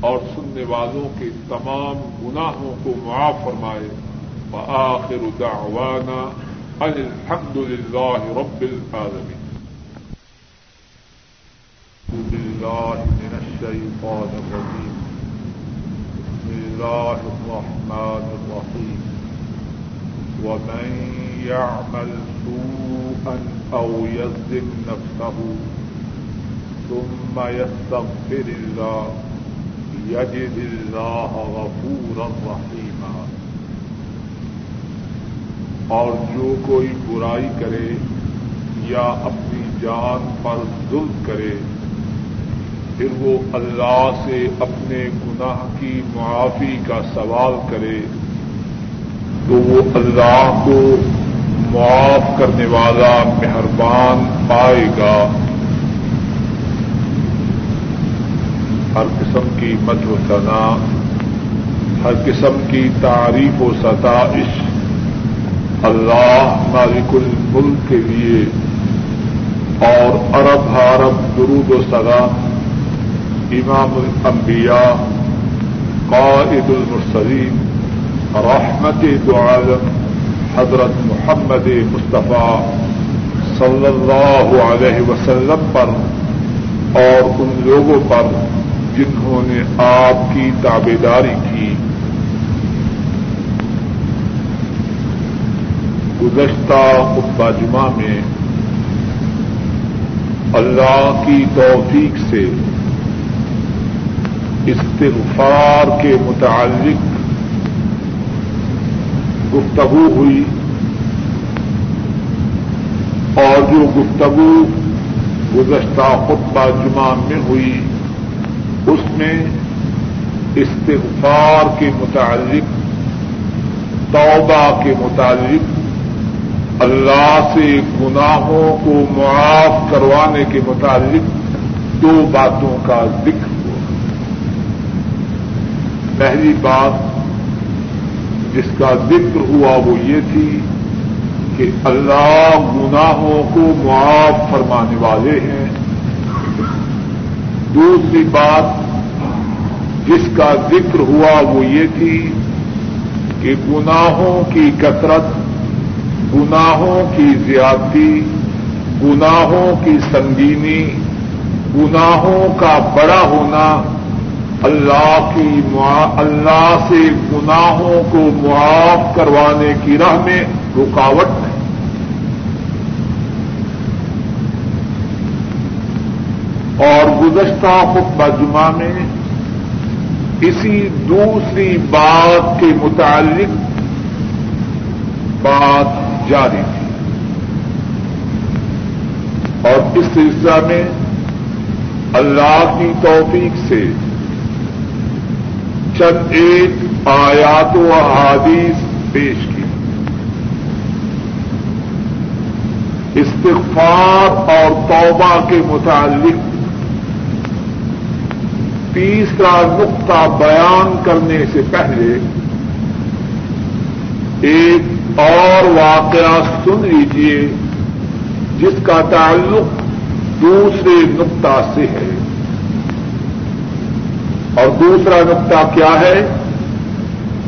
Speaker 1: اور سننے والوں کے تمام گناہوں کو معاف فرمائے۔ وآخر دعوانا ان الحمد للہ رب العالمين بالله من الشيطان الرجيم الله الرحمن الرحيم. ومن يعمل سوءا أو يظلم نفسه ثم يستغفر الله، يجد الله غفورا رحيما. اور جو کوئی برائی کرے یا اپنی جان پر ظلم کرے پھر وہ اللہ سے اپنے گناہ کی معافی کا سوال کرے تو وہ اللہ کو معاف کرنے والا مہربان پائے گا۔ ہر قسم کی مد و ثنا، ہر قسم کی تعریف و ستائش اللہ مالک الملک کے لیے اور عرب حرب درود و سلام امام الانبیاء قائد المرسلین رحمت دعالم حضرت محمد مصطفیٰ صلی اللہ علیہ وسلم پر، اور ان لوگوں پر جنہوں نے آپ کی تابے داری کی۔ گزشتہ خطبہ جمعہ میں اللہ کی توفیق سے استغفار کے متعلق گفتگو ہوئی اور جو گفتگو گزشتہ خطبہ جمعہ میں ہوئی، اس میں استغفار کے متعلق، توبہ کے متعلق، اللہ سے گناہوں کو معاف کروانے کے متعلق دو باتوں کا ذکر پہلی بات جس کا ذکر ہوا وہ یہ تھی کہ اللہ گناہوں کو معاف فرمانے والے ہیں۔ دوسری بات جس کا ذکر ہوا وہ یہ تھی کہ گناہوں کی کثرت، گناہوں کی زیادتی، گناہوں کی سنگینی، گناہوں کا بڑا ہونا اللہ کی اللہ سے گناہوں کو معاف کروانے کی راہ میں رکاوٹ نہیں اور گزشتہ خطبہ جمعہ میں اسی دوسری بات کے متعلق بات جاری تھی۔ اور اس سلسلہ میں اللہ کی توفیق سے چند ایک آیات و احادیث پیش کی۔ استغفار اور توبہ کے متعلق تیسرا نقطہ بیان کرنے سے پہلے ایک اور واقعہ سن لیجیے جس کا تعلق دوسرے نقطہ سے ہے۔ اور دوسرا نقطہ کیا ہے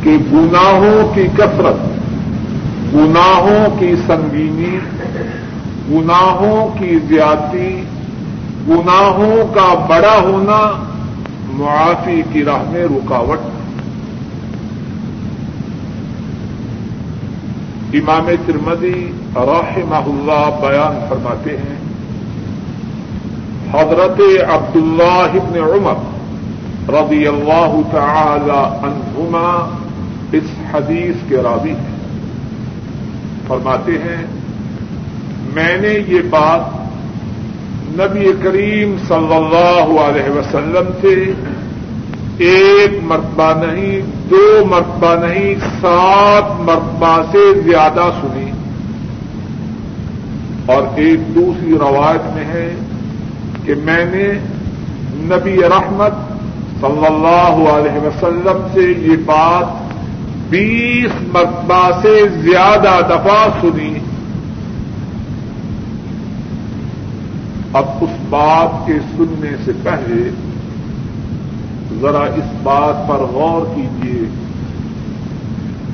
Speaker 1: کہ گناہوں کی کثرت، گناہوں کی سنگینی، گناہوں کی زیادتی، گناہوں کا بڑا ہونا معافی کی راہ میں رکاوٹ۔ امام ترمدی رحمہ اللہ بیان فرماتے ہیں، حضرت عبداللہ ابن عمر رضی اللہ تعالی عنہما اس حدیث کے راوی ہیں۔ فرماتے ہیں، میں نے یہ بات نبی کریم صلی اللہ علیہ وسلم سے ایک مرتبہ نہیں، دو مرتبہ نہیں، سات مرتبہ سے زیادہ سنی۔ اور ایک دوسری روایت میں ہے کہ میں نے نبی رحمت صلی اللہ علیہ وسلم سے یہ بات بیس مرتبہ سے زیادہ دفعہ سنی۔ اب اس بات کے سننے سے پہلے ذرا اس بات پر غور کیجیے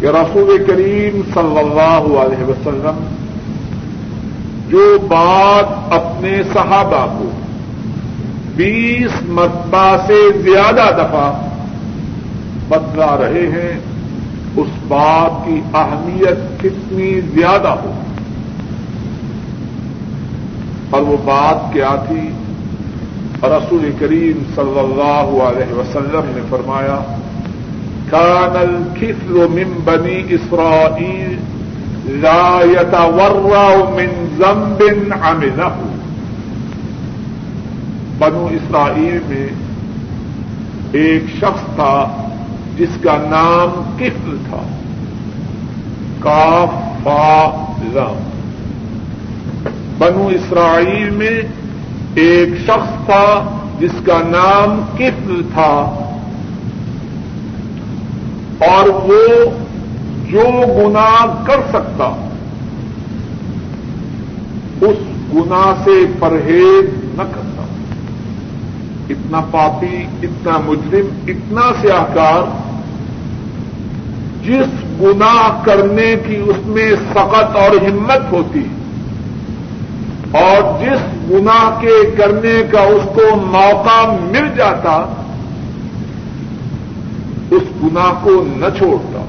Speaker 1: کہ رسول کریم صلی اللہ علیہ وسلم جو بات اپنے صحابہ کو بیس مرتبہ سے زیادہ دفعہ بدلا رہے ہیں، اس بات کی اہمیت کتنی زیادہ ہو۔ اور وہ بات کیا تھی؟ رسول کریم صلی اللہ علیہ وسلم نے فرمایا، کان الکفل من بنی اسرائیل لا يتورع من ذنب عمله بنو اسرائیل میں ایک شخص تھا جس کا نام کفل تھا۔ کاف، فا لام بنو اسرائیل میں ایک شخص تھا جس کا نام کفل تھا۔ اور وہ جو گنا کر سکتا، اس گنا سے پرہیز نہ کرتا اتنا پاپی، اتنا مجرم، اتنا سیاہکار، جس گنا کرنے کی اس میں سخت اور ہمت ہوتی اور جس گنا کے کرنے کا اس کو موقع مل جاتا، اس گنا کو نہ چھوڑتا۔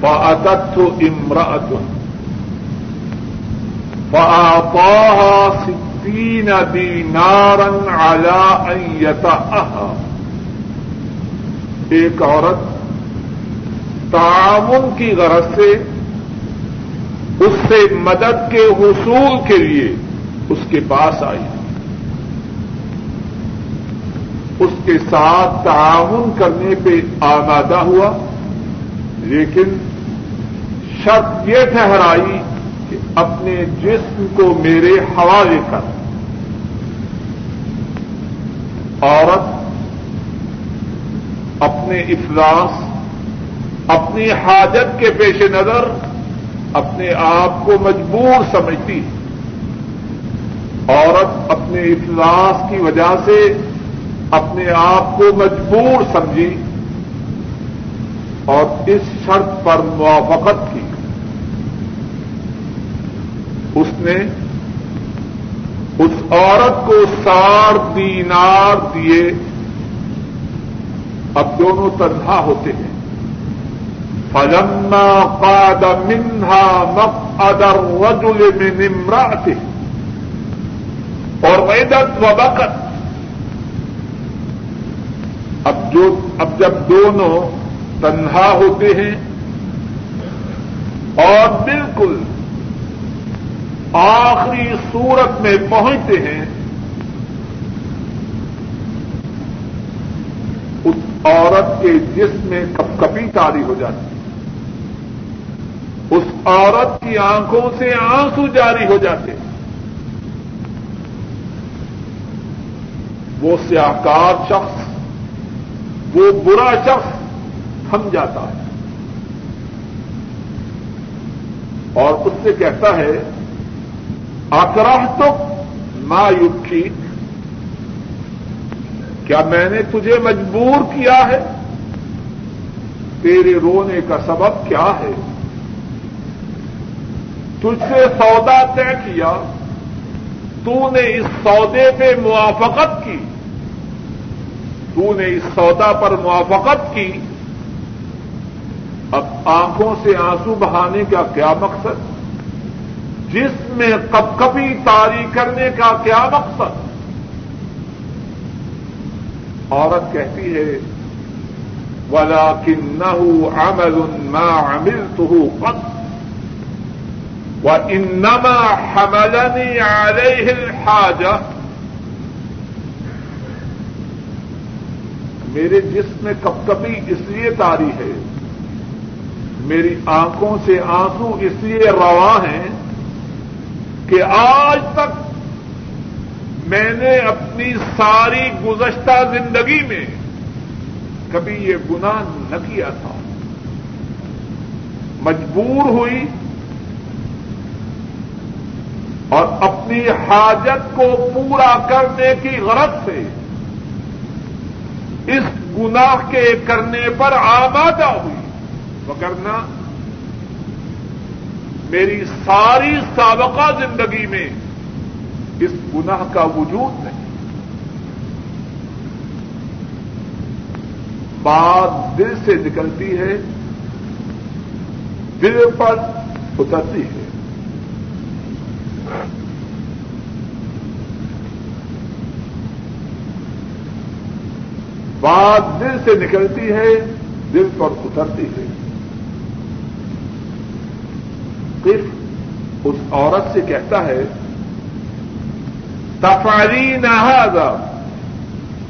Speaker 1: فعت امراط فاپا ستین دینارن علا ایتا ایک عورت تعاون کی غرض سے اس سے مدد کے حصول کے لیے اس کے پاس آئی. اس کے ساتھ تعاون کرنے پہ آمادہ ہوا، لیکن شرط یہ ٹھہرائی کہ اپنے جسم کو میرے حوالے کر۔ عورت اپنے افلاس، اپنی حاجت کے پیش نظر اپنے آپ کو مجبور سمجھتی۔ عورت اپنے اخلاص کی وجہ سے اپنے آپ کو مجبور سمجھی اور اس شرط پر موافقت کی۔ اس نے اس عورت کو ساڑھ دینار دیے۔ اب دونوں تنہا ہوتے ہیں۔ فلما قاد منها مقعد الرجل من امرأته۔ اور ویدت و بقت اب جو اب جب دونوں تنہا ہوتے ہیں اور بالکل آخری صورت میں پہنچتے ہیں۔ اس عورت کے جسم میں کپ کپی تاری ہو جاتی اس عورت کی آنکھوں سے آنسو جاری ہو جاتے وہ سیاکار شخص، وہ برا شخص تھم جاتا ہے۔ اور اس سے کہتا ہے اکراہ تو ما یوکی کیا میں نے تجھے مجبور کیا ہے؟ تیرے رونے کا سبب کیا ہے؟ تجھ سے سودا طے کیا۔ تو نے اس سودے پہ موافقت کی۔ تو نے اس سودا پر موافقت کی۔ اب آنکھوں سے آنسو بہانے کا کیا مقصد؟ جس میں کب کبھی تاری کرنے کا کیا مقصد؟ عورت کہتی ہے ولا کن نہ عمل ما عملته قط وانما حملني عليه الحاجه میرے جسم میں کب کبھی اس لیے تاری ہے، میری آنکھوں سے آنسو اس لیے رواں ہیں کہ آج تک میں نے اپنی ساری گزشتہ زندگی میں کبھی یہ گناہ نہ کیا تھا۔ مجبور ہوئی اور اپنی حاجت کو پورا کرنے کی غرض سے اس گناہ کے کرنے پر آمادہ ہوئی۔ وگرنہ میری ساری سابقہ زندگی میں اس گناہ کا وجود نہیں۔ بات دل سے نکلتی ہے، دل پر اترتی ہے۔ بات دل سے نکلتی ہے، دل پر اترتی ہے۔ پھر اس عورت سے کہتا ہے تفاری نہ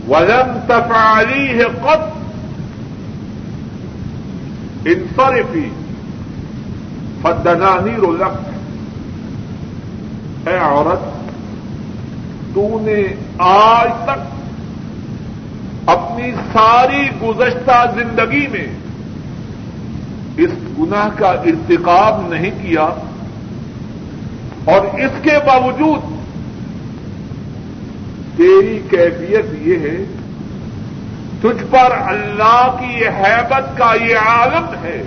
Speaker 1: ولم تفاری ہے قط انفرفی فدنانی رولک اے عورت تو نے آج تک اپنی ساری گزشتہ زندگی میں اس گناہ کا ارتقاب نہیں کیا اور اس کے باوجود تیری کیفیت یہ ہے، تجھ پر اللہ کی یہ حیبت کا یہ عالم ہے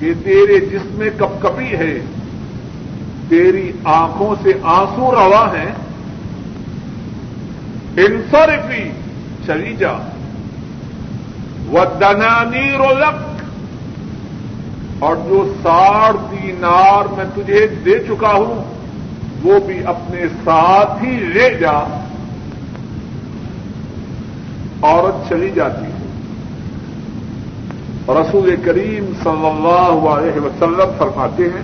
Speaker 1: کہ تیرے جسم میں کپ کپی ہے، تیری آنکھوں سے آنسو روا ہیں۔ انصرفی، چلی جا۔ وہ دنانی رولک اور جو ساڑھ دینار میں تجھے دے چکا ہوں، وہ بھی اپنے ساتھ ہی لے جا۔ عورت چلی جاتی ہے۔ رسول کریم صلی اللہ علیہ وسلم فرماتے ہیں،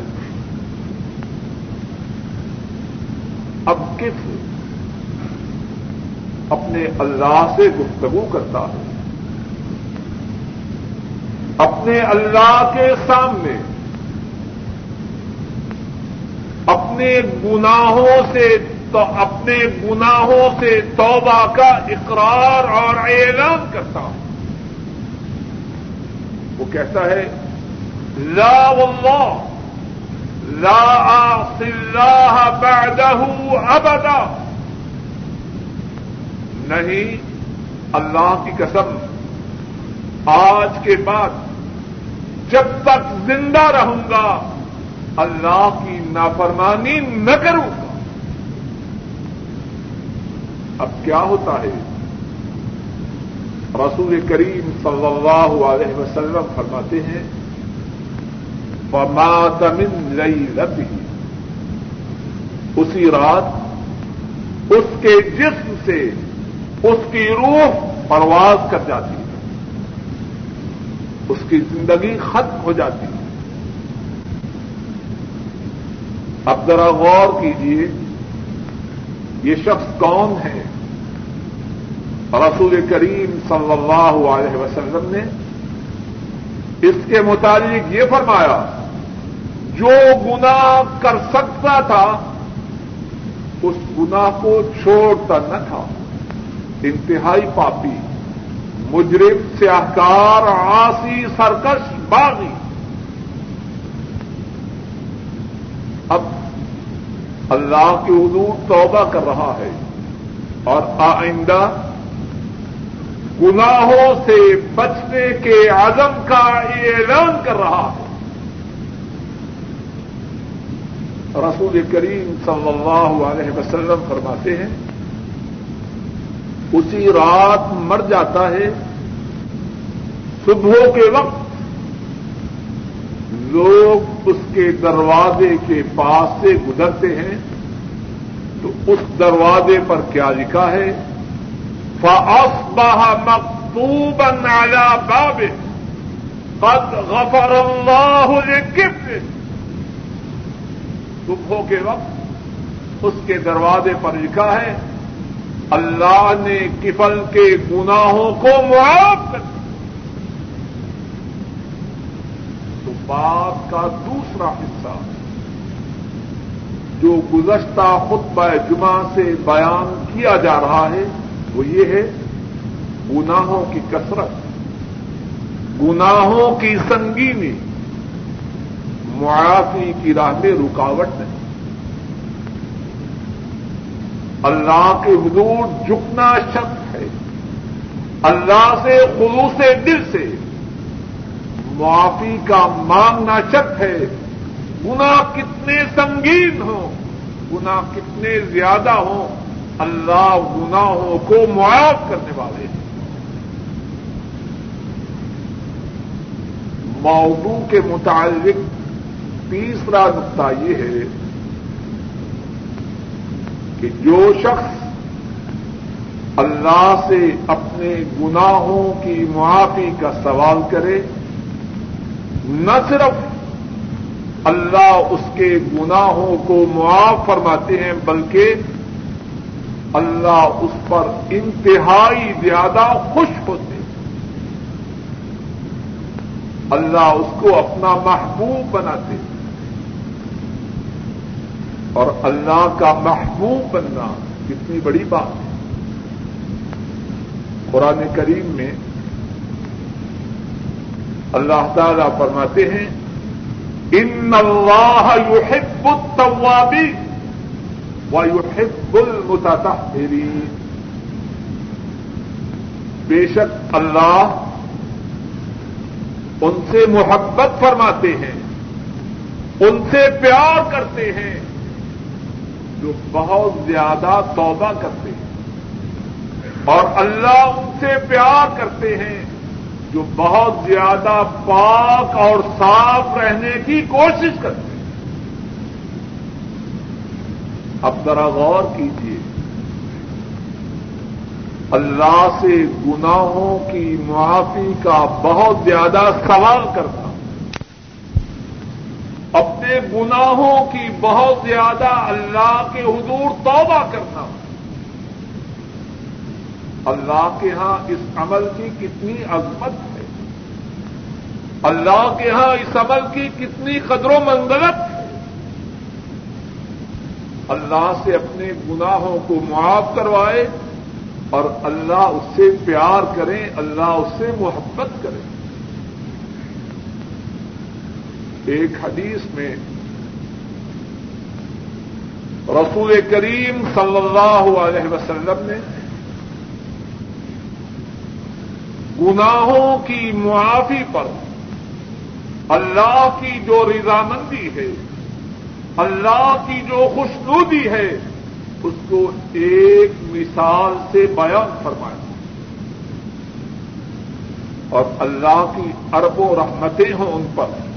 Speaker 1: اب کس اپنے اللہ سے گفتگو کرتا ہے؟ اپنے اللہ کے سامنے، اپنے گناہوں سے تو، اپنے گناہوں سے توبہ کا اقرار اور اعلان کرتا ہوں۔ وہ کہتا ہے، لا واللہ، لا آص اللہ بعدہ ابدا۔ نہیں، اللہ کی قسم، آج کے بعد جب تک زندہ رہوں گا، اللہ کی نافرمانی نہ کروں گا۔ اب کیا ہوتا ہے؟ رسول کریم صلی اللہ علیہ وسلم فرماتے ہیں من لئی ربی اسی رات اس کے جسم سے اس کی روح پرواز کر جاتی ہے۔ اس کی زندگی ختم ہو جاتی ہے۔ اب ذرا غور کیجیے، یہ شخص کون ہے؟ رسول کریم صلی اللہ علیہ وسلم نے اس کے متعلق یہ فرمایا، جو گناہ کر سکتا تھا، اس گناہ کو چھوڑتا نہ تھا۔ انتہائی پاپی۔ مجرم، سیاہکار آسی سرکش، باغی۔ اب اللہ کے حضور توبہ کر رہا ہے اور آئندہ گناہوں سے بچنے کے عزم کا اعلان کر رہا ہے۔ رسول کریم صلی اللہ علیہ وسلم فرماتے ہیں اسی رات مر جاتا ہے۔ صبح کے وقت لوگ اس کے دروازے کے پاس سے گزرتے ہیں۔ تو اس دروازے پر کیا لکھا ہے؟ فَأَصْبَحَ مَقْتُوبًا عَلَى بَابِهِ قَدْ غَفَرَ اللَّهُ لِكِفْرِهِ صبح کے وقت اس کے دروازے پر لکھا ہے اللہ نے کفل کے گناہوں کو معاف کر تو بات کا دوسرا حصہ، جو گزشتہ خطبہ جمعہ سے بیان کیا جا رہا ہے، وہ یہ ہے، گناہوں کی کثرت، گناہوں کی سنگینی، معافی کی راہ میں رکاوٹ نہیں۔ اللہ کے حدود جھکنا شک ہے۔ اللہ سے خلوص دل سے معافی کا مانگنا شک ہے۔ گنا کتنے سنگین ہوں گنا کتنے زیادہ ہوں۔ اللہ گناہوں کو معاف کرنے والے ہیں۔ موضوع کے متعلق تیسرا نقطہ یہ ہے کہ جو شخص اللہ سے اپنے گناہوں کی معافی کا سوال کرے، نہ صرف اللہ اس کے گناہوں کو معاف فرماتے ہیں، بلکہ اللہ اس پر انتہائی زیادہ خوش ہوتے ہیں۔ اللہ اس کو اپنا محبوب بناتے ہیں۔ اور اللہ کا محبوب بننا کتنی بڑی بات ہے۔ قرآن کریم میں اللہ تعالی فرماتے ہیں ان اللہ یحب التوابی و یحب المتطہرین بے شک اللہ ان سے محبت فرماتے ہیں، ان سے پیار کرتے ہیں جو بہت زیادہ توبہ کرتے ہیں اور اللہ ان سے پیار کرتے ہیں، جو بہت زیادہ پاک اور صاف رہنے کی کوشش کرتے ہیں۔ اب ذرا غور کیجیے اللہ سے گناہوں کی معافی کا بہت زیادہ سوال کرتا اپنے گناہوں کی بہت زیادہ اللہ کے حضور توبہ کرنا اللہ کے ہاں اس عمل کی کتنی عظمت ہے۔ اللہ کے ہاں اس عمل کی کتنی قدر و منزلت ہے۔ اللہ سے اپنے گناہوں کو معاف کروائے اور اللہ اس سے پیار کرے، اللہ اس سے محبت کرے۔ ایک حدیث میں رسول کریم صلی اللہ علیہ وسلم نے گناہوں کی معافی پر اللہ کی جو رضامندی ہے، اللہ کی جو خوشنودی ہے، اس کو ایک مثال سے بیان فرمایا اور اللہ کی ارب و رحمتیں ہوں ان پر۔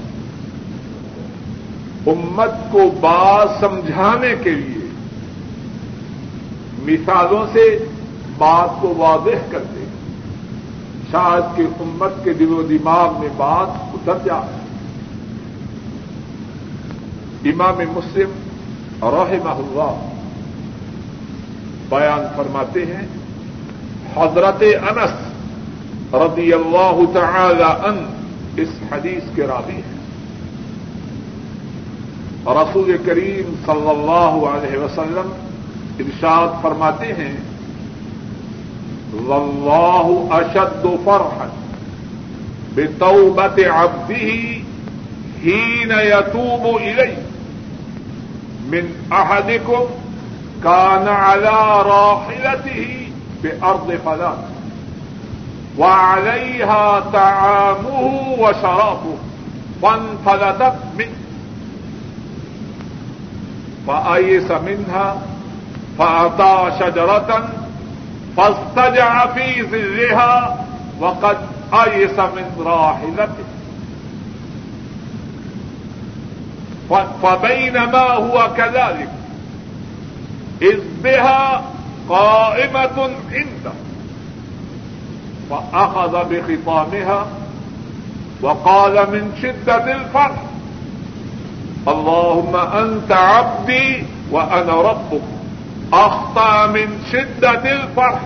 Speaker 1: امت کو بات سمجھانے کے لیے مثالوں سے بات کو واضح کر دے شاید کہ امت کے دل و دماغ میں بات اتر جائے۔ امام مسلم رحمہ اللہ بیان فرماتے ہیں، حضرت انس رضی اللہ تعالی ان اس حدیث کے راوی ہیں۔ رسول کریم صلی اللہ علیہ وسلم ارشاد فرماتے ہیں، واللہ اشد فرحا بتوبت عبده حين يتوب إليه من أحدكم كان على راحلته بأرض فلاح وعليها طعامه وشرابه فانفلتت منه فأيس منها فأتى شجرة فاستجع في ظلها وقد أيس من راحلته فبينما هو كذلك إذ بها قائمة عنده فأخذ بخطامها وقال من شدة الفرح اللهم أنت عبدي وأنا ربك. أخطأ من شدة الفرح.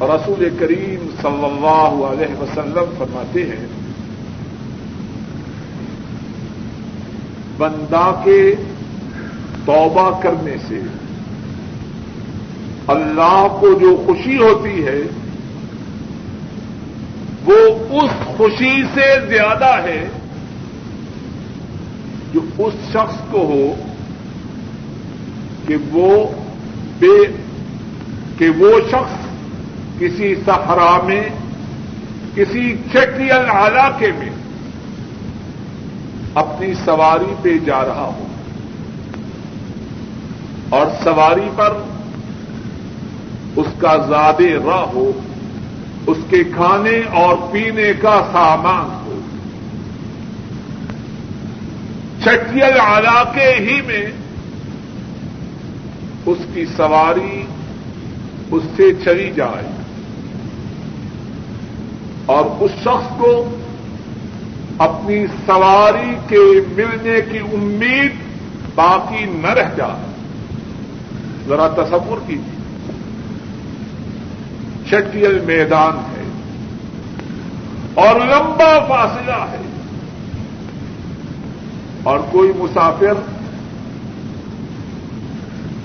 Speaker 1: رسول کریم صلی اللہ علیہ وسلم فرماتے ہیں، بندہ کے توبہ کرنے سے اللہ کو جو خوشی ہوتی ہے، وہ اس خوشی سے زیادہ ہے جو اس شخص کو ہو کہ وہ بے کہ وہ شخص کسی صحرا میں، کسی چٹیل علاقے میں اپنی سواری پہ جا رہا ہو۔ اور سواری پر اس کا زیادہ راہ ہو، اس کے کھانے اور پینے کا سامان ہو چٹیل علاقے ہی میں اس کی سواری اس سے چلی جائے۔ اور اس شخص کو اپنی سواری کے ملنے کی امید باقی نہ رہ جائے۔ ذرا تصور کیجیے۔ چٹیل میدان ہے اور لمبا فاصلہ ہے۔ اور کوئی مسافر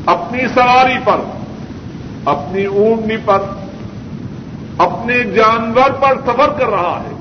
Speaker 1: اپنی سواری پر، اپنی اونٹنی پر، اپنے جانور پر سفر کر رہا ہے۔